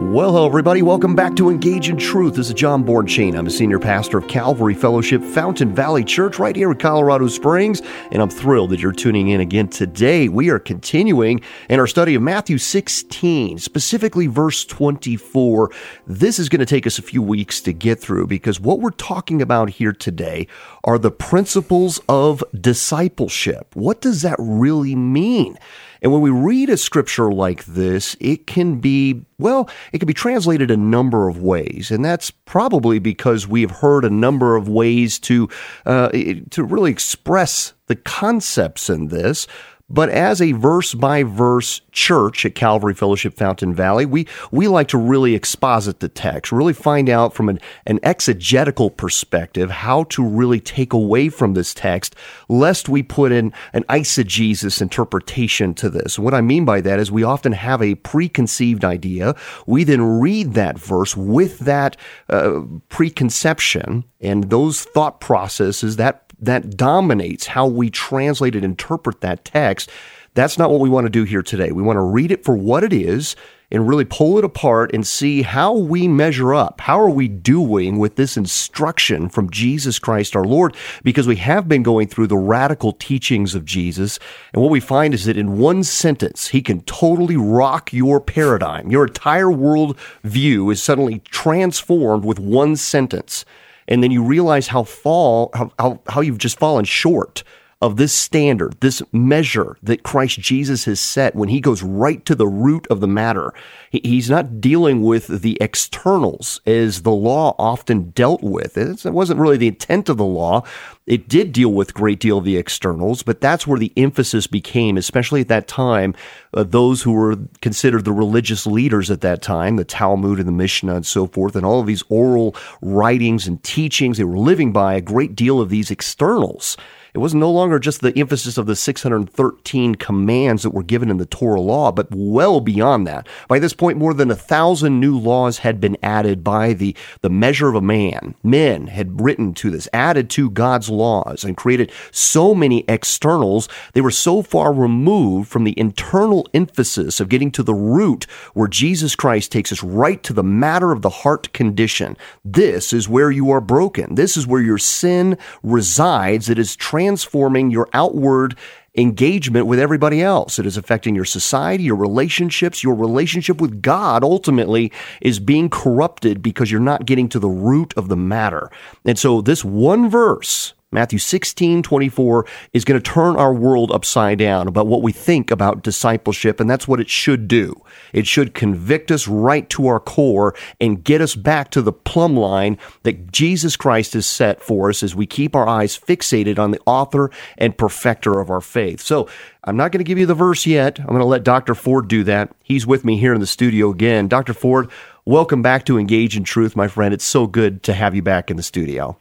Well, hello, everybody. Welcome back to Engage in Truth. This is John Bornschein. I'm a senior pastor of Calvary Fellowship Fountain Valley Church right here in Colorado Springs, and I'm thrilled that you're tuning in again today. We are continuing in our study of Matthew 16, specifically verse 24. This is going to take us a few weeks to get through because what we're talking about here today are the principles of discipleship. What does that really mean? And when we read a scripture like this, it can be, well, it can be translated a number of ways. And that's probably because we have heard a number of ways to, uh, to really express the concepts in this. But as a verse by verse church at Calvary Fellowship Fountain Valley, we, we like to really exposit the text, really find out from an, an exegetical perspective how to really take away from this text, lest we put in an eisegesis interpretation to this. What I mean by that is we often have a preconceived idea. We then read that verse with that uh, preconception and those thought processes, that that dominates how we translate and interpret that text. That's not what we want to do here today. We want to read it for what it is and really pull it apart and see how we measure up. How are we doing with this instruction from Jesus Christ our Lord? Because we have been going through the radical teachings of Jesus. And what we find is that in one sentence, he can totally rock your paradigm. Your entire world view is suddenly transformed with one sentence and then you realize how fall how, how, how you've just fallen short of this standard, this measure that Christ Jesus has set when he goes right to the root of the matter. He's not dealing with the externals as the law often dealt with. It wasn't really the intent of the law. It did deal with a great deal of the externals, but that's where the emphasis became, especially at that time, uh, those who were considered the religious leaders at that time, the Talmud and the Mishnah and so forth, and all of these oral writings and teachings, they were living by a great deal of these externals. It was no longer just the emphasis of the 613 commands that were given in the Torah law, but well beyond that. By this point, more than a thousand new laws had been added by the, the measure of a man. Men had written to this, added to God's laws, and created so many externals. They were so far removed from the internal emphasis of getting to the root where Jesus Christ takes us right to the matter of the heart condition. This is where you are broken. This is where your sin resides. It is transforming your outward engagement with everybody else. It is affecting your society, your relationships, your relationship with God ultimately is being corrupted because you're not getting to the root of the matter. And so this one verse Matthew 16, 24 is going to turn our world upside down about what we think about discipleship, and that's what it should do. It should convict us right to our core and get us back to the plumb line that Jesus Christ has set for us as we keep our eyes fixated on the author and perfecter of our faith. So, I'm not going to give you the verse yet. I'm going to let Dr. Ford do that. He's with me here in the studio again. Dr. Ford, welcome back to Engage in Truth, my friend. It's so good to have you back in the studio.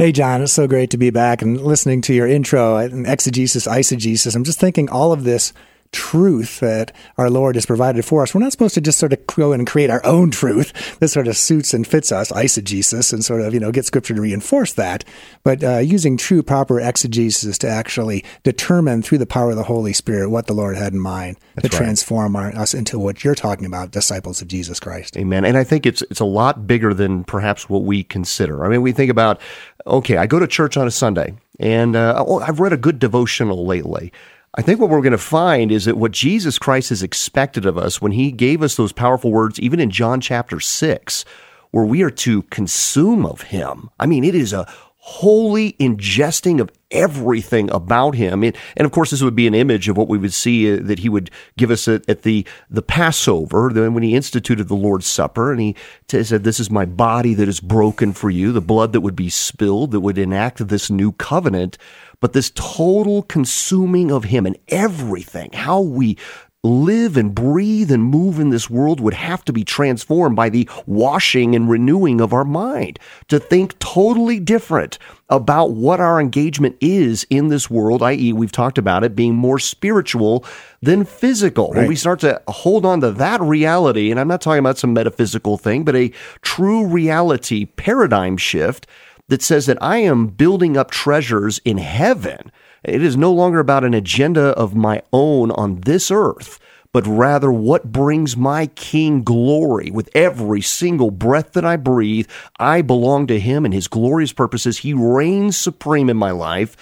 Hey, John, it's so great to be back and listening to your intro and exegesis, eisegesis. I'm just thinking all of this truth that our Lord has provided for us. We're not supposed to just sort of go in and create our own truth that sort of suits and fits us, eisegesis, and sort of, you know, get scripture to reinforce that. But uh, using true, proper exegesis to actually determine through the power of the Holy Spirit what the Lord had in mind That's to right. transform our, us into what you're talking about, disciples of Jesus Christ. Amen. And I think it's, it's a lot bigger than perhaps what we consider. I mean, we think about, okay, I go to church on a Sunday and uh, oh, I've read a good devotional lately. I think what we're going to find is that what Jesus Christ has expected of us when he gave us those powerful words, even in John chapter 6, where we are to consume of him. I mean, it is a holy ingesting of everything about him. And, and, of course, this would be an image of what we would see uh, that he would give us at, at, the, the Passover, then when he instituted the Lord's Supper, and he t- said, This is my body that is broken for you, the blood that would be spilled that would enact this new covenant but this total consuming of Him and everything, how we live and breathe and move in this world would have to be transformed by the washing and renewing of our mind to think totally different about what our engagement is in this world, i.e., we've talked about it being more spiritual than physical. Right. When we start to hold on to that reality, and I'm not talking about some metaphysical thing, but a true reality paradigm shift that says that I am building up treasures in heaven. It is no longer about an agenda of my own on this earth, but rather what brings my King glory. With every single breath that I breathe, I belong to Him and His glorious purposes. He reigns supreme in my life.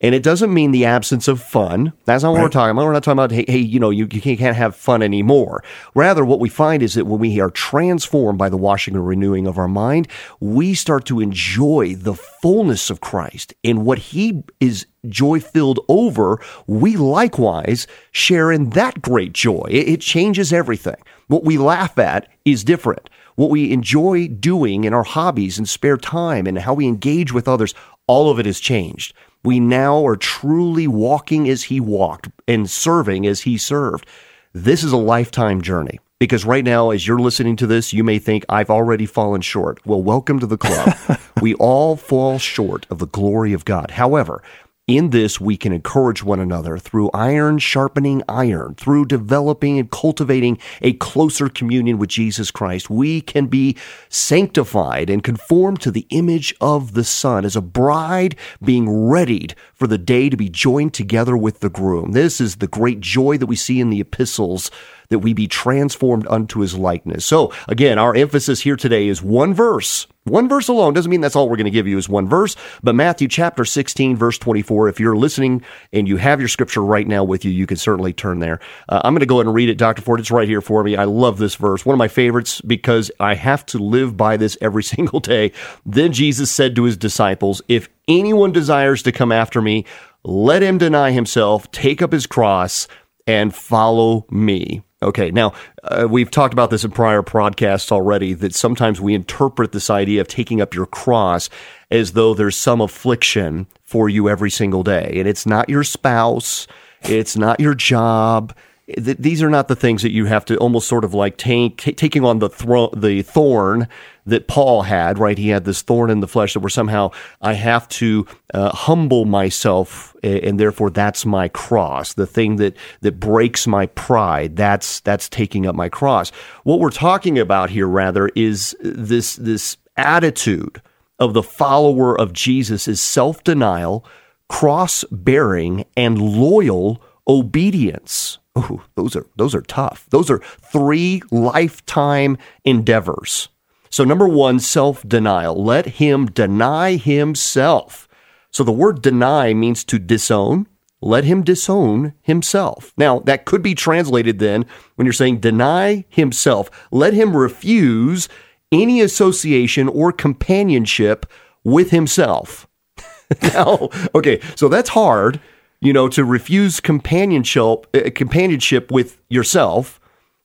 And it doesn't mean the absence of fun. That's not what right. we're talking about. We're not talking about, hey, hey you know, you, you can't have fun anymore. Rather, what we find is that when we are transformed by the washing and renewing of our mind, we start to enjoy the fullness of Christ. And what he is joy filled over, we likewise share in that great joy. It, it changes everything. What we laugh at is different what we enjoy doing in our hobbies and spare time and how we engage with others, all of it has changed. We now are truly walking as he walked and serving as he served. This is a lifetime journey because right now, as you're listening to this, you may think, I've already fallen short. Well, welcome to the club. we all fall short of the glory of God. However, in this, we can encourage one another through iron sharpening iron, through developing and cultivating a closer communion with Jesus Christ. We can be sanctified and conformed to the image of the Son as a bride being readied for the day to be joined together with the groom. This is the great joy that we see in the epistles that we be transformed unto his likeness. So again, our emphasis here today is one verse. One verse alone doesn't mean that's all we're going to give you is one verse, but Matthew chapter 16, verse 24. If you're listening and you have your scripture right now with you, you can certainly turn there. Uh, I'm going to go ahead and read it, Dr. Ford. It's right here for me. I love this verse. One of my favorites because I have to live by this every single day. Then Jesus said to his disciples, If anyone desires to come after me, let him deny himself, take up his cross, and follow me. Okay, now uh, we've talked about this in prior podcasts already that sometimes we interpret this idea of taking up your cross as though there's some affliction for you every single day. And it's not your spouse, it's not your job, these are not the things that you have to almost sort of like take, taking on the thro- the thorn that Paul had, right? He had this thorn in the flesh that were somehow I have to uh, humble myself, and therefore that's my cross. The thing that that breaks my pride. That's that's taking up my cross. What we're talking about here, rather, is this this attitude of the follower of Jesus is self denial, cross bearing, and loyal obedience. Ooh, those are those are tough. Those are three lifetime endeavors. So number 1, self-denial. Let him deny himself. So the word deny means to disown. Let him disown himself. Now, that could be translated then when you're saying deny himself. Let him refuse any association or companionship with himself. now, okay, so that's hard you know, to refuse companionship uh, companionship with yourself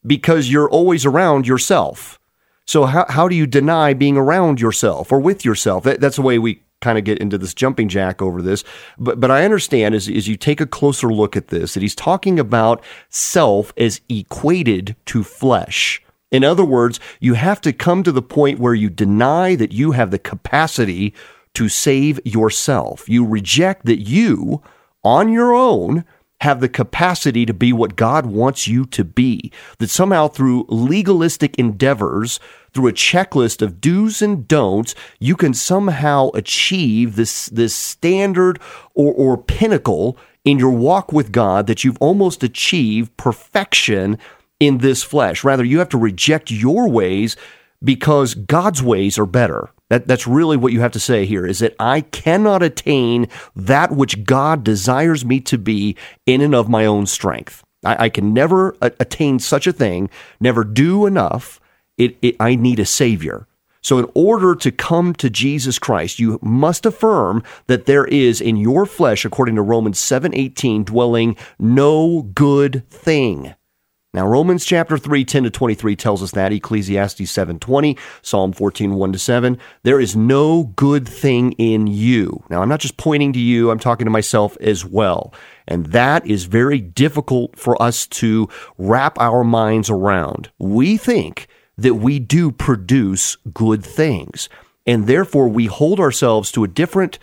because you're always around yourself. So how how do you deny being around yourself or with yourself? That, that's the way we kind of get into this jumping jack over this. But but I understand as as you take a closer look at this that he's talking about self as equated to flesh. In other words, you have to come to the point where you deny that you have the capacity to save yourself. You reject that you on your own have the capacity to be what God wants you to be. That somehow through legalistic endeavors, through a checklist of do's and don'ts, you can somehow achieve this, this standard or, or pinnacle in your walk with God that you've almost achieved perfection in this flesh. Rather, you have to reject your ways because God's ways are better. That, that's really what you have to say here is that I cannot attain that which God desires me to be in and of my own strength. I, I can never a- attain such a thing, never do enough. It, it, I need a Savior. So, in order to come to Jesus Christ, you must affirm that there is in your flesh, according to Romans 7:18, dwelling no good thing. Now, Romans chapter 3, 10 to 23 tells us that. Ecclesiastes 7 20, Psalm 14, 1 to 7. There is no good thing in you. Now, I'm not just pointing to you, I'm talking to myself as well. And that is very difficult for us to wrap our minds around. We think that we do produce good things, and therefore we hold ourselves to a different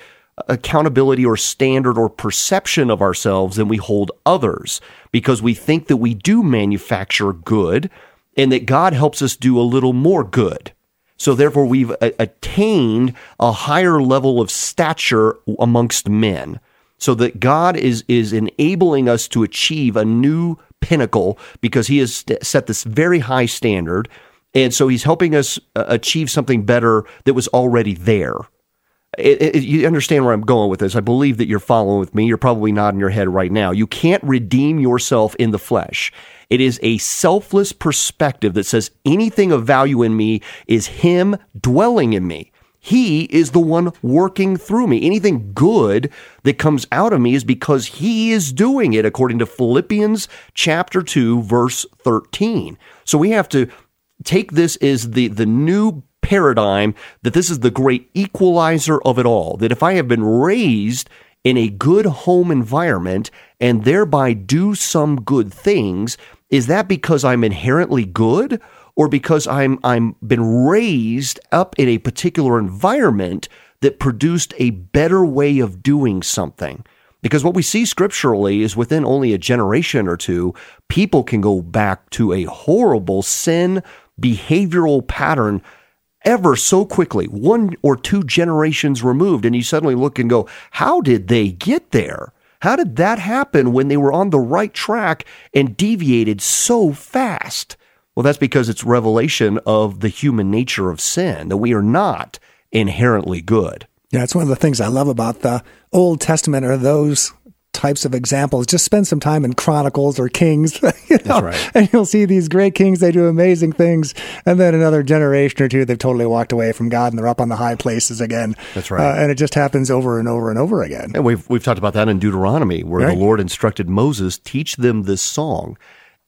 accountability or standard or perception of ourselves than we hold others because we think that we do manufacture good and that God helps us do a little more good. So therefore, we've attained a higher level of stature amongst men. So that God is is enabling us to achieve a new pinnacle because He has set this very high standard, and so He's helping us uh, achieve something better that was already there. It, it, you understand where I'm going with this. I believe that you're following with me. You're probably nodding your head right now. You can't redeem yourself in the flesh. It is a selfless perspective that says anything of value in me is Him dwelling in me. He is the one working through me. Anything good that comes out of me is because He is doing it, according to Philippians chapter 2, verse 13. So we have to take this as the, the new paradigm that this is the great equalizer of it all. That if I have been raised in a good home environment and thereby do some good things, is that because I'm inherently good or because I'm I'm been raised up in a particular environment that produced a better way of doing something? Because what we see scripturally is within only a generation or two, people can go back to a horrible sin behavioral pattern ever so quickly, one or two generations removed, and you suddenly look and go, How did they get there? How did that happen when they were on the right track and deviated so fast? Well, that's because it's revelation of the human nature of sin, that we are not inherently good. Yeah, it's one of the things I love about the Old Testament are those types of examples. Just spend some time in Chronicles or Kings, you know, right. and you'll see these great kings. They do amazing things, and then another generation or two, they've totally walked away from God and they're up on the high places again. That's right. Uh, and it just happens over and over and over again. And we've we've talked about that in Deuteronomy, where Right. the Lord instructed Moses, teach them this song.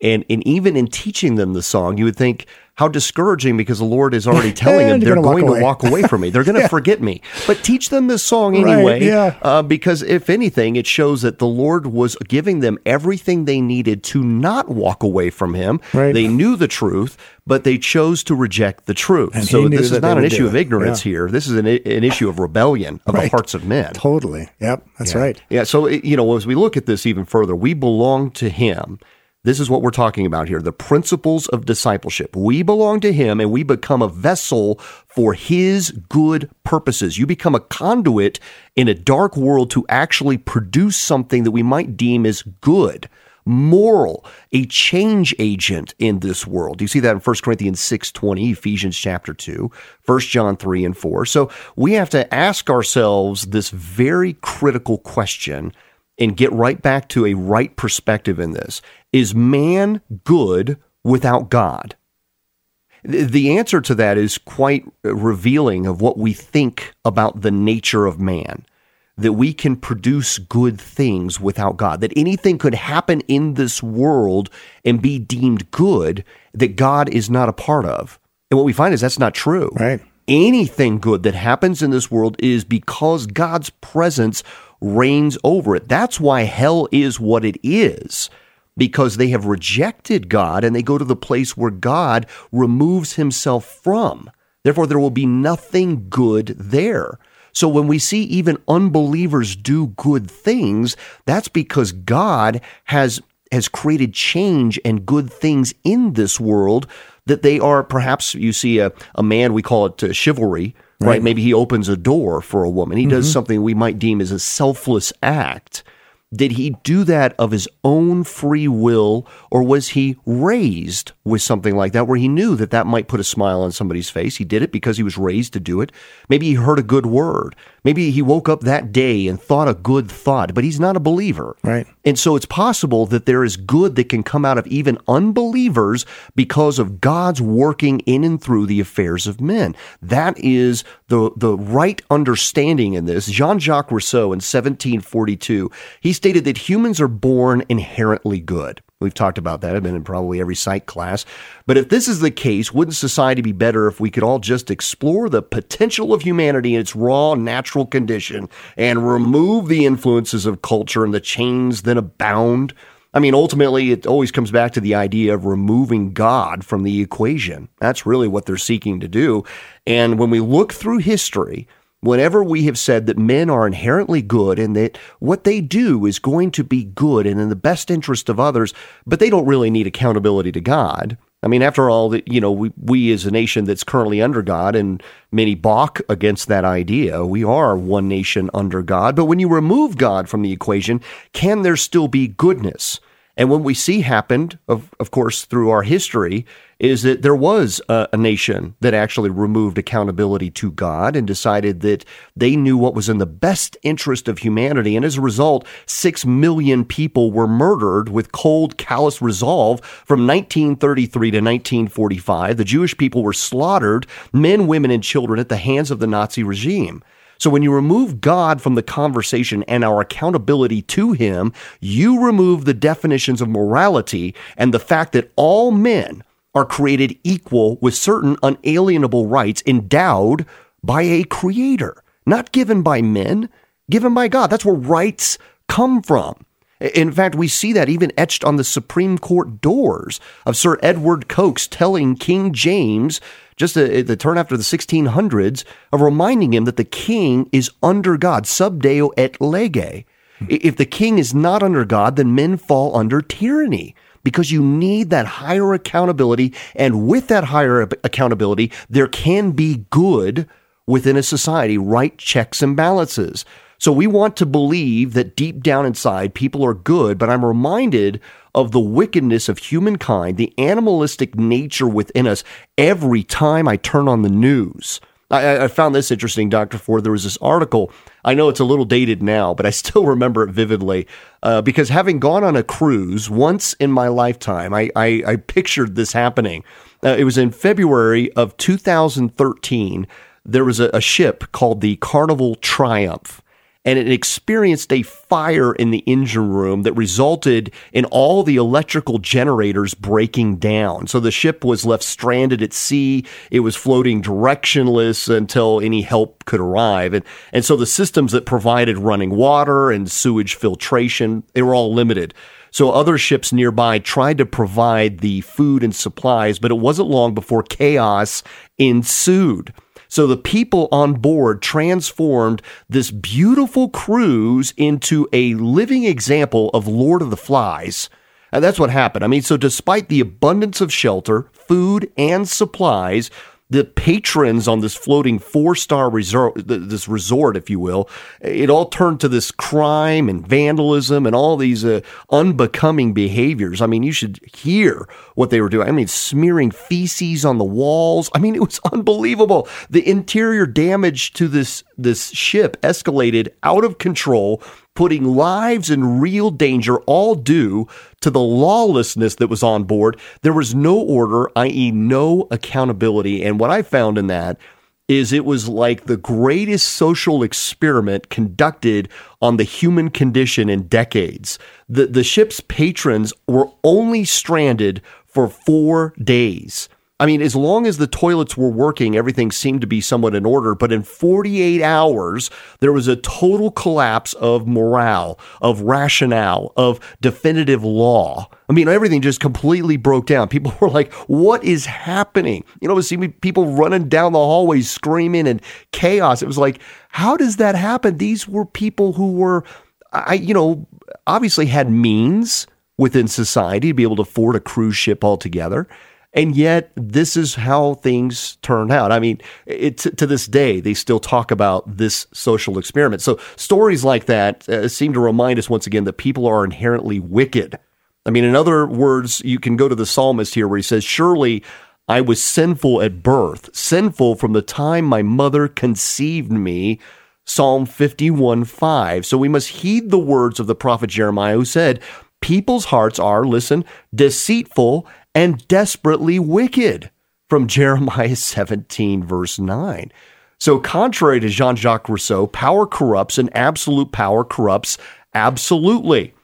And and even in teaching them the song, you would think how discouraging because the Lord is already telling them they're walk to walk away from me. They're going to forget me. But teach them this song Right, anyway, yeah. uh, because if anything, it shows that the Lord was giving them everything they needed to not walk away from Him. Right. They knew the truth, but they chose to reject the truth. And so this is not an issue of ignorance Yeah. here. This is an, an issue of rebellion of the hearts of men. Totally. Yep, that's right. Yeah. So, you know, as we look at this even further, we belong to Him. This is what we're talking about here the principles of discipleship. We belong to Him and we become a vessel for His good purposes. You become a conduit in a dark world to actually produce something that we might deem as good. Moral, a change agent in this world. You see that in 1 Corinthians 6:20, Ephesians chapter 2, 1 John 3 and 4. So we have to ask ourselves this very critical question and get right back to a right perspective in this. Is man good without God? The answer to that is quite revealing of what we think about the nature of man. That we can produce good things without God, that anything could happen in this world and be deemed good that God is not a part of. And what we find is that's not true Right. anything good that happens in this world is because God's presence reigns over it. That's why hell is what it is. Because they have rejected God and they go to the place where God removes himself from. Therefore, there will be nothing good there. So when we see even unbelievers do good things, that's because God has has created change and good things in this world that they are perhaps you see a, a man we call it uh, chivalry right. maybe he opens a door for a woman. He does mm-hmm. something we might deem as a selfless act. Did he do that of his own free will or was he raised with something like that where he knew that that might put a smile on somebody's face he did it because he was raised to do it maybe he heard a good word maybe he woke up that day and thought a good thought but he's not a believer Right. and so it's possible that there is good that can come out of even unbelievers because of God's working in and through the affairs of men. That is the, the right understanding in this. Jean Jacques Rousseau in 1742, he stated that humans are born inherently good. We've talked about that. I've been in probably every psych class. But if this is the case, wouldn't society be better if we could all just explore the potential of humanity in its raw natural condition and remove the influences of culture and the chains that abound? I mean, ultimately, it always comes back to the idea of removing God from the equation. That's really what they're seeking to do. And when we look through history, whenever we have said that men are inherently good and that what they do is going to be good and in the best interest of others, but they don't really need accountability to God, I mean, after all, that you know, we, we as a nation that's currently under God, and many balk against that idea. We are one nation under God. But when you remove God from the equation, can there still be goodness? And what we see happened, of, of course, through our history, is that there was a, a, nation that actually removed accountability to God and decided that they knew what was in the best interest of humanity. And as a result, six million people were murdered with cold, callous resolve from 1933 to 1945. The Jewish people were slaughtered, men, women, and children, at the hands of the Nazi regime. So when you remove God from the conversation and our accountability to Him, you remove the definitions of morality and the fact that all men are created equal with certain unalienable rights endowed by a creator, not given by men, given by God. That's where rights come from. In fact, we see that even etched on the Supreme Court doors of Sir Edward Coke telling King James just the turn after the 1600s, of reminding him that the king is under God, sub deo et lege. If the king is not under God, then men fall under tyranny because you need that higher accountability. And with that higher accountability, there can be good within a society, right checks and balances. So we want to believe that deep down inside, people are good, but I'm reminded of the wickedness of humankind, the animalistic nature within us every time I turn on the news. I, I, found this interesting, Dr. Ford. There was this article. I know it's a little dated now, but I still remember it vividly uh, because having gone on a cruise once in my lifetime, I, I, I pictured this happening. Uh, it was in February of 2013. There was a, a ship called the Carnival Triumph and it experienced a fire in the engine room that resulted in all the electrical generators breaking down. So the ship was left stranded at sea. It was floating directionless until any help could arrive. And, and so the systems that provided running water and sewage filtration, they were all limited. So other ships nearby tried to provide the food and supplies, but it wasn't long before chaos ensued. So the people on board transformed this beautiful cruise into a living example of Lord of the Flies. And that's what happened. I mean, so despite the abundance of shelter, food, and supplies, the patrons on this floating four star resort, this resort, if you will, it all turned to this crime and vandalism and all these uh, unbecoming behaviors. I mean, you should hear what they were doing. I mean, smearing feces on the walls. I mean, it was unbelievable. The interior damage to this this ship escalated out of control putting lives in real danger, all due to the lawlessness that was on board. There was no order, i.e., no accountability. And what I found in that is it was like the greatest social experiment conducted on the human condition in decades. The, the ship's patrons were only stranded for four days. I mean, as long as the toilets were working, everything seemed to be somewhat in order. But in 48 hours, there was a total collapse of morale, of rationale, of definitive law. I mean, everything just completely broke down. People were like, what is happening? You know, see people running down the hallways screaming and chaos. It was like, how does that happen? These were people who were, I, you know, obviously had means within society to be able to afford a cruise ship altogether. And yet, this is how things turn out. I mean, it, to this day, they still talk about this social experiment. So, stories like that uh, seem to remind us once again that people are inherently wicked. I mean, in other words, you can go to the psalmist here where he says, Surely I was sinful at birth, sinful from the time my mother conceived me. Psalm 51 5. So we must heed the words of the prophet Jeremiah who said, People's hearts are, listen, deceitful and desperately wicked from Jeremiah 17, verse 9. So, contrary to Jean Jacques Rousseau, power corrupts and absolute power corrupts absolutely.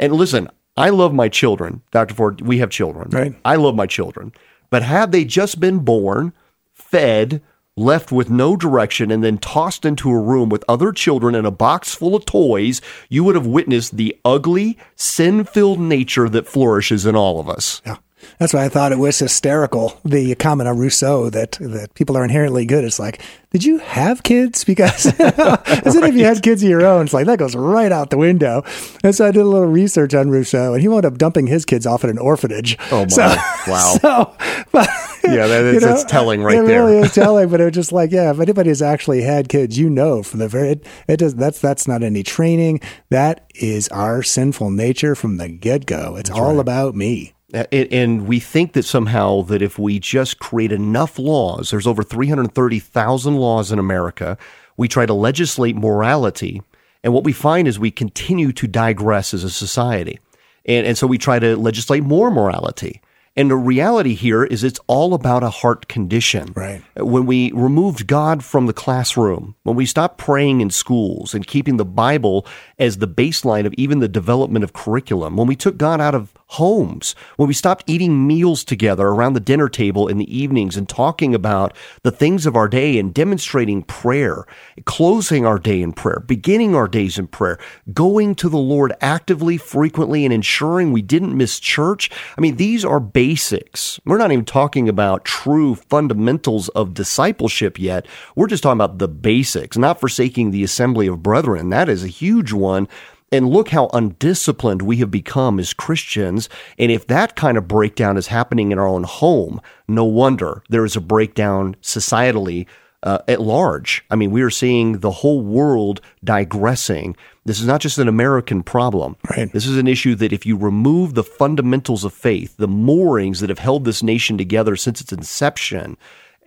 And listen, I love my children. Dr. Ford, we have children. Right. I love my children. But had they just been born, fed, left with no direction, and then tossed into a room with other children and a box full of toys, you would have witnessed the ugly, sin filled nature that flourishes in all of us. Yeah. That's why I thought it was hysterical. The comment on Rousseau that that people are inherently good. It's like, did you have kids? Because as if you had kids of your own, it's like that goes right out the window. And so I did a little research on Rousseau, and he wound up dumping his kids off at an orphanage. Oh my! So, wow. So, but, yeah, that is, you know, that's telling right it there. really is telling. But it was just like, yeah, if anybody has actually had kids, you know from the very it, it does that's that's not any training. That is our sinful nature from the get go. It's all about me. Uh, and- And we think that somehow that if we just create enough laws, there's over 330,000 laws in America, we try to legislate morality. And what we find is we continue to digress as a society. And, and so we try to legislate more morality. And the reality here is it's all about a heart condition. Right. When we removed God from the classroom, when we stopped praying in schools and keeping the Bible as the baseline of even the development of curriculum, when we took God out of homes, when we stopped eating meals together around the dinner table in the evenings and talking about the things of our day and demonstrating prayer, closing our day in prayer, beginning our days in prayer, going to the Lord actively, frequently, and ensuring we didn't miss church. I mean, these are basics. We're not even talking about true fundamentals of discipleship yet. We're just talking about the basics, not forsaking the assembly of brethren. That is a huge one. And look how undisciplined we have become as Christians. And if that kind of breakdown is happening in our own home, no wonder there is a breakdown societally uh, at large. I mean, we are seeing the whole world digressing. This is not just an American problem. Right. This is an issue that if you remove the fundamentals of faith, the moorings that have held this nation together since its inception,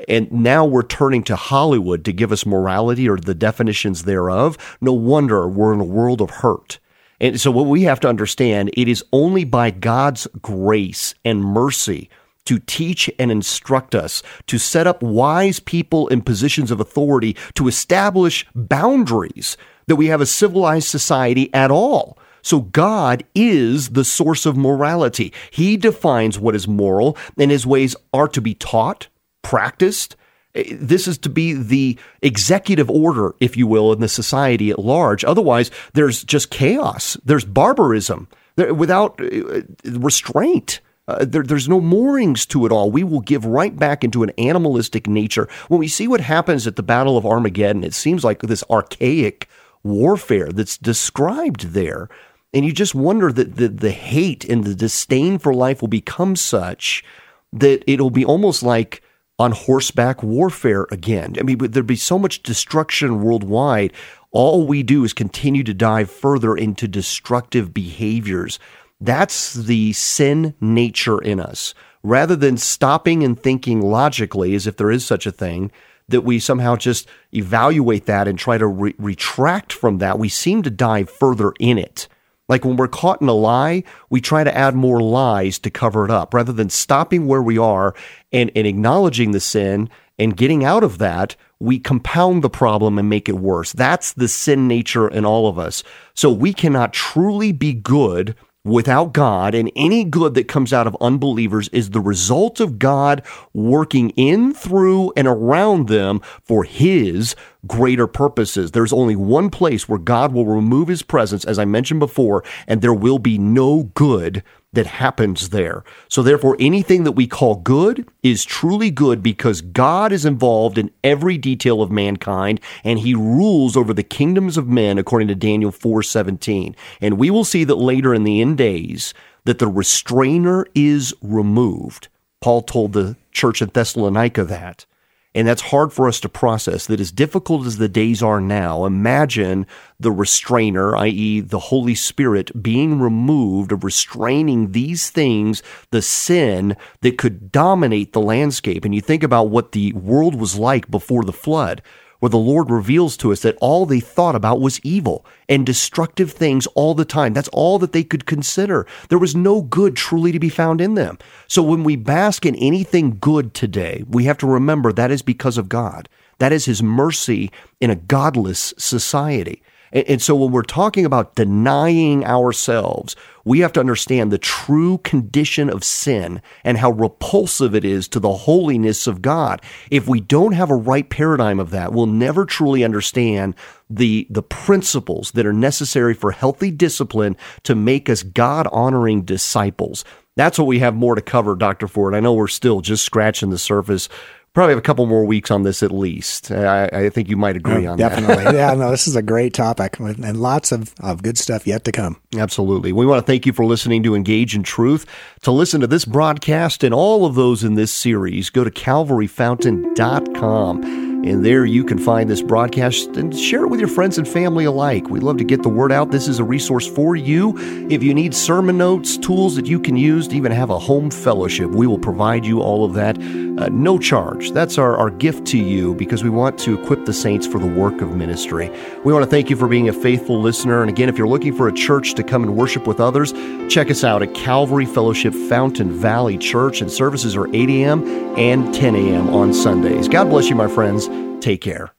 and now we're turning to Hollywood to give us morality or the definitions thereof. No wonder we're in a world of hurt. And so what we have to understand, it is only by God's grace and mercy to teach and instruct us, to set up wise people in positions of authority, to establish boundaries that we have a civilized society at all. So God is the source of morality. He defines what is moral, and his ways are to be taught, practiced. Eh, This is to be the executive order, if you will, in the society at large. Otherwise, there's just chaos. There's barbarism there, without uh, restraint. Uh, there, there's no moorings to it all. We will give right back into an animalistic nature. When we see what happens at the Battle of Armageddon, it seems like this archaic warfare that's described there. And you just wonder that the, the hate and the disdain for life will become such that it'll be almost like on horseback warfare again. I mean, there'd be so much destruction worldwide. All we do is continue to dive further into destructive behaviors. That's the sin nature in us. Rather than stopping and thinking logically, as if there is such a thing, that we somehow just evaluate that and try to re- retract from that, we seem to dive further in it. Like when we're caught in a lie, we try to add more lies to cover it up rather than stopping where we are and, and acknowledging the sin and getting out of that. We compound the problem and make it worse. That's the sin nature in all of us. So we cannot truly be good without God, and any good that comes out of unbelievers is the result of God working in, through, and around them for His greater purposes. There's only one place where God will remove His presence, as I mentioned before, and there will be no good that happens there. So, therefore, anything that we call good is truly good because God is involved in every detail of mankind and he rules over the kingdoms of men according to Daniel 4:17. And we will see that later in the end days that the restrainer is removed. Paul told the church at Thessalonica that. And that's hard for us to process. That as difficult as the days are now, imagine the restrainer, i.e., the Holy Spirit, being removed of restraining these things, the sin that could dominate the landscape. And you think about what the world was like before the flood where the Lord reveals to us that all they thought about was evil and destructive things all the time. That's all that they could consider. There was no good truly to be found in them. So when we bask in anything good today, we have to remember that is because of God. That is His mercy in a godless society. And, and so when we're talking about denying ourselves, we have to understand the true condition of sin and how repulsive it is to the holiness of God. If we don't have a right paradigm of that, we'll never truly understand the, the principles that are necessary for healthy discipline to make us God honoring disciples. That's what we have more to cover, Dr. Ford. I know we're still just scratching the surface probably have a couple more weeks on this at least. I, I think you might agree oh, on definitely. that. Definitely. yeah, no, this is a great topic and lots of, of good stuff yet to come. Absolutely. We want to thank you for listening to Engage in Truth. To listen to this broadcast and all of those in this series, go to calvaryfountain.com. And there you can find this broadcast and share it with your friends and family alike. We love to get the word out. This is a resource for you. If you need sermon notes, tools that you can use to even have a home fellowship, we will provide you all of that. Uh, no charge. That's our, our gift to you because we want to equip the saints for the work of ministry. We want to thank you for being a faithful listener. And again, if you're looking for a church to come and worship with others, check us out at Calvary Fellowship Fountain Valley Church. And services are 8 a.m. and 10 a.m. on Sundays. God bless you, my friends. Take care.